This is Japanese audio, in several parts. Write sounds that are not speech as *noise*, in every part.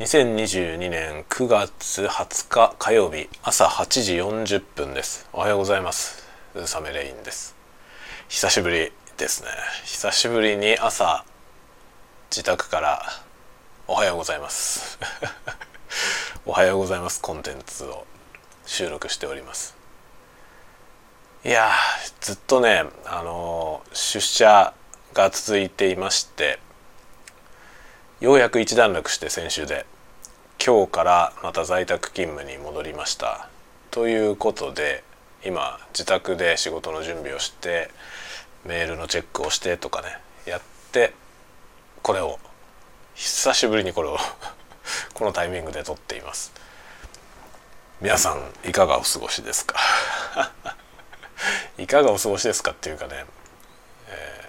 2022年9月20日火曜日朝8時40分です。おはようございます。ウーサメレインです。久しぶりですね。久しぶりに朝自宅からおはようございます。*laughs* おはようございますコンテンツを収録しております。いやずっとねあの出社が続いていましてようやく一段落して先週で今日からまた在宅勤務に戻りました。ということで今自宅で仕事の準備をしてメールのチェックをしてとかねやってこれを久しぶりにこれを *laughs* このタイミングで撮っています。皆さんいかがお過ごしですか？*laughs* いかがお過ごしですかっていうかね、え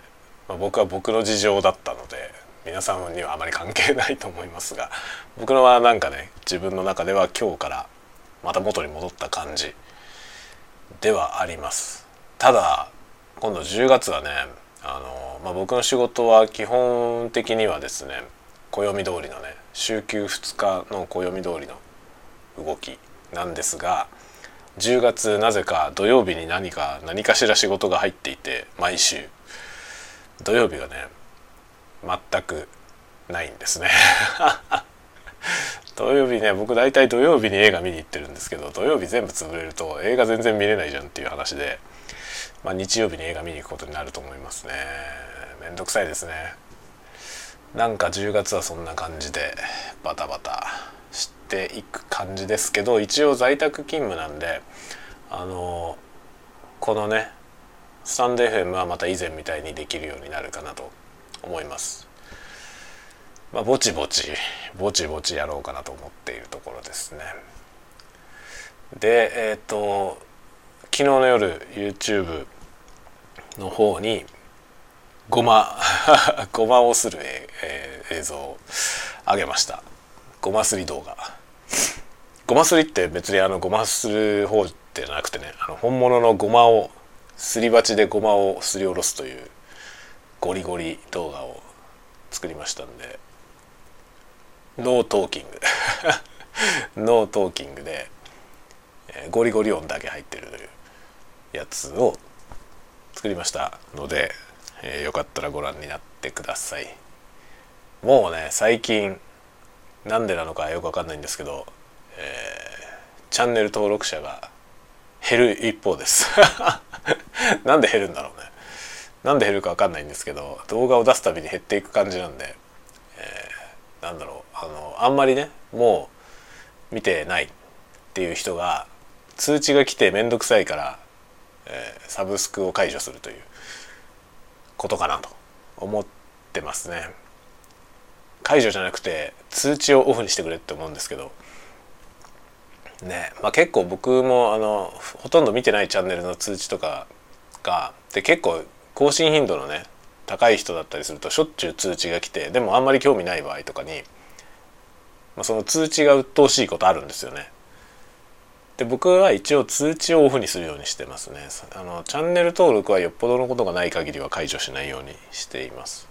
ーまあ、僕は僕の事情だったので皆さんにはあまり関係ないと思いますが *laughs* 僕のはなんかね自分の中では今日からまた元に戻った感じではあります。ただ今度10月はねあの、まあ、僕の仕事は基本的にはですね暦通りのね週休2日の暦通りの動きなんですが10月なぜか土曜日に何か何かしら仕事が入っていて毎週。土曜日がね全くないんですね。*laughs* 土曜日ね僕大体土曜日に映画見に行ってるんですけど土曜日全部潰れると映画全然見れないじゃんっていう話で、まあ、日曜日に映画見に行くことになると思いますね。めんどくさいですね。なんか10月はそんな感じでバタバタしていく感じですけど一応在宅勤務なんであのこのねスタンド FM はまた以前みたいにできるようになるかなと思います。まあ、ぼちぼちぼちぼちやろうかなと思っているところですね。でえっ、ー、と昨日の夜 YouTube の方にごま *laughs* ごまをする、えー、映像を上げましたごますり動画ごますりって別にあのごまする方じゃなくてねあの本物のごまをすり鉢でごまをすりおろすというゴリゴリ動画を作りましたんで。 no talking。*laughs* ノートーキングで、え、ゴリゴリ音だけ入ってるやつを作りましたので、えー、よかったらご覧になってください。もうね最近なんでなのかよくわかんないんですけど、えー、チャンネル登録者が減る一方です。*laughs* なんで減るんだろうね。なんで減るか分かんないんですけど動画を出すたびに減っていく感じなんで、えー、なんだろうあのあんまりねもう見てないっていう人が通知が来て面倒くさいから、えー、サブスクを解除するということかなと思ってますね。解除じゃなくて通知をオフにしてくれって思うんですけどねまあ結構僕もあのほとんど見てないチャンネルの通知とかがで結構更新頻度のね高い人だったりするとしょっちゅう通知が来てでもあんまり興味ない場合とかに、まあ、その通知が鬱陶しいことあるんですよね。で僕は一応通知をオフにするようにしてますね。あのチャンネル登録はよっぽどのことがない限りは解除しないようにしています。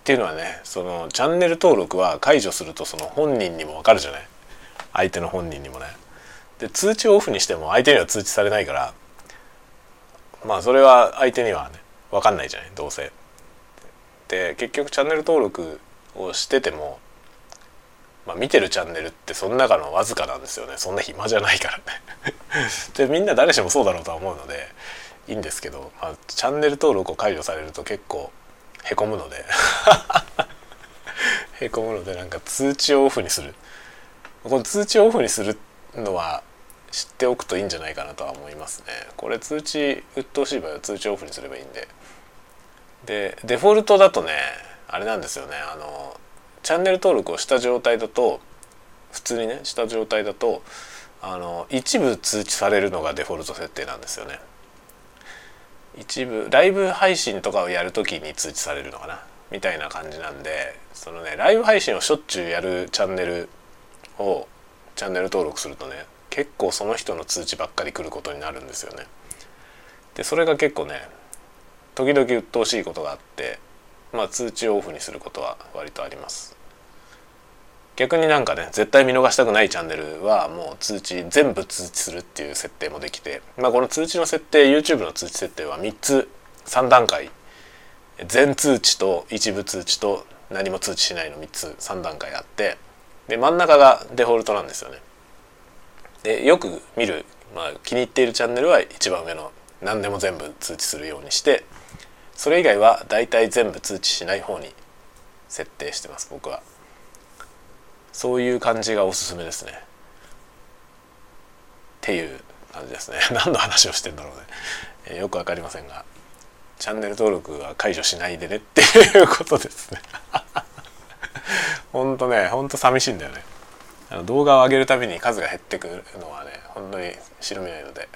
っていうのはねそのチャンネル登録は解除するとその本人にも分かるじゃない。相手の本人にもね。で通知をオフにしても相手には通知されないからまあそれは相手にはね分かんないじゃないどうせ。で結局チャンネル登録をしてても、まあ、見てるチャンネルってその中のわずかなんですよねそんな暇じゃないからね。*laughs* でみんな誰しもそうだろうとは思うのでいいんですけど、まあ、チャンネル登録を解除されると結構へこむので *laughs* へこむのでなんか通知をオフにするこの通知をオフにするのは知っておくといいんじゃないかなとは思いますね。これ通知鬱陶しい場合は通知オフにすればいいんで。でデフォルトだとねあれなんですよね。あのチャンネル登録をした状態だと普通にねした状態だとあの一部通知されるのがデフォルト設定なんですよね。一部ライブ配信とかをやるときに通知されるのかな。みたいな感じなんでそのねライブ配信をしょっちゅうやるチャンネルをチャンネル登録するとね結構その人の通知ばっかり来ることになるんですよね。でそれが結構ね時々鬱陶しいことがあってまあ通知をオフにすることは割とあります。逆になんかね絶対見逃したくないチャンネルはもう通知全部通知するっていう設定もできて、まあ、この通知の設定 YouTube の通知設定は3つ3段階全通知と一部通知と何も通知しないの3つ3段階あってで真ん中がデフォルトなんですよね。でよく見る、まあ、気に入っているチャンネルは一番上の何でも全部通知するようにしてそれ以外は大体全部通知しない方に設定してます僕は。そういう感じがおすすめですね。っていう感じですね。*laughs* 何の話をしてんだろうね、えー、よく分かりませんがチャンネル登録は解除しないでねっていうことですね。ほんとねほんと寂しいんだよね。あの動画を上げるたびに数が減ってくるのはね本当に白見ないので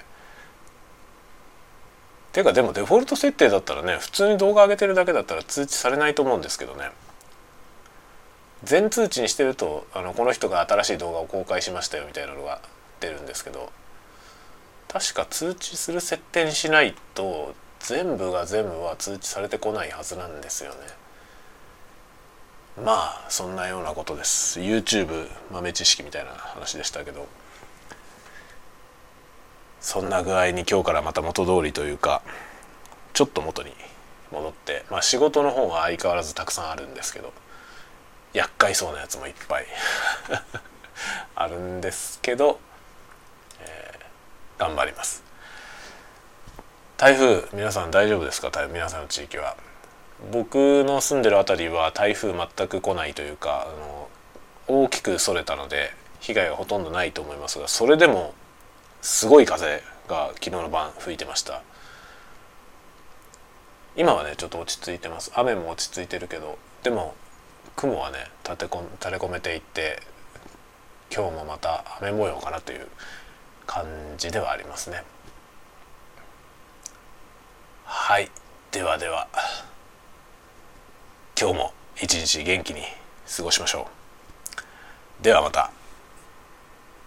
ていうかでもデフォルト設定だったらね普通に動画上げてるだけだったら通知されないと思うんですけどね全通知にしてるとあのこの人が新しい動画を公開しましたよみたいなのが出るんですけど確か通知する設定にしないと全部が全部は通知されてこないはずなんですよね。まあそんなようなことです。YouTube 豆知識みたいな話でしたけど。そんな具合に今日からまた元通りというかちょっと元に戻ってまあ仕事の方は相変わらずたくさんあるんですけど厄介そうなやつもいっぱい *laughs* あるんですけど、えー、頑張ります。台風皆さん大丈夫ですか？皆さんの地域は。僕の住んでる辺りは台風全く来ないというかあの大きくそれたので被害はほとんどないと思いますがそれでもすごい風が昨日の晩吹いてました。今はねちょっと落ち着いてます。雨も落ち着いてるけどでも雲はね立てこ垂れ込めていって今日もまた雨模様かなという感じではありますね。はい。ではでは。今日も一日元気に過ごしましょうではまた。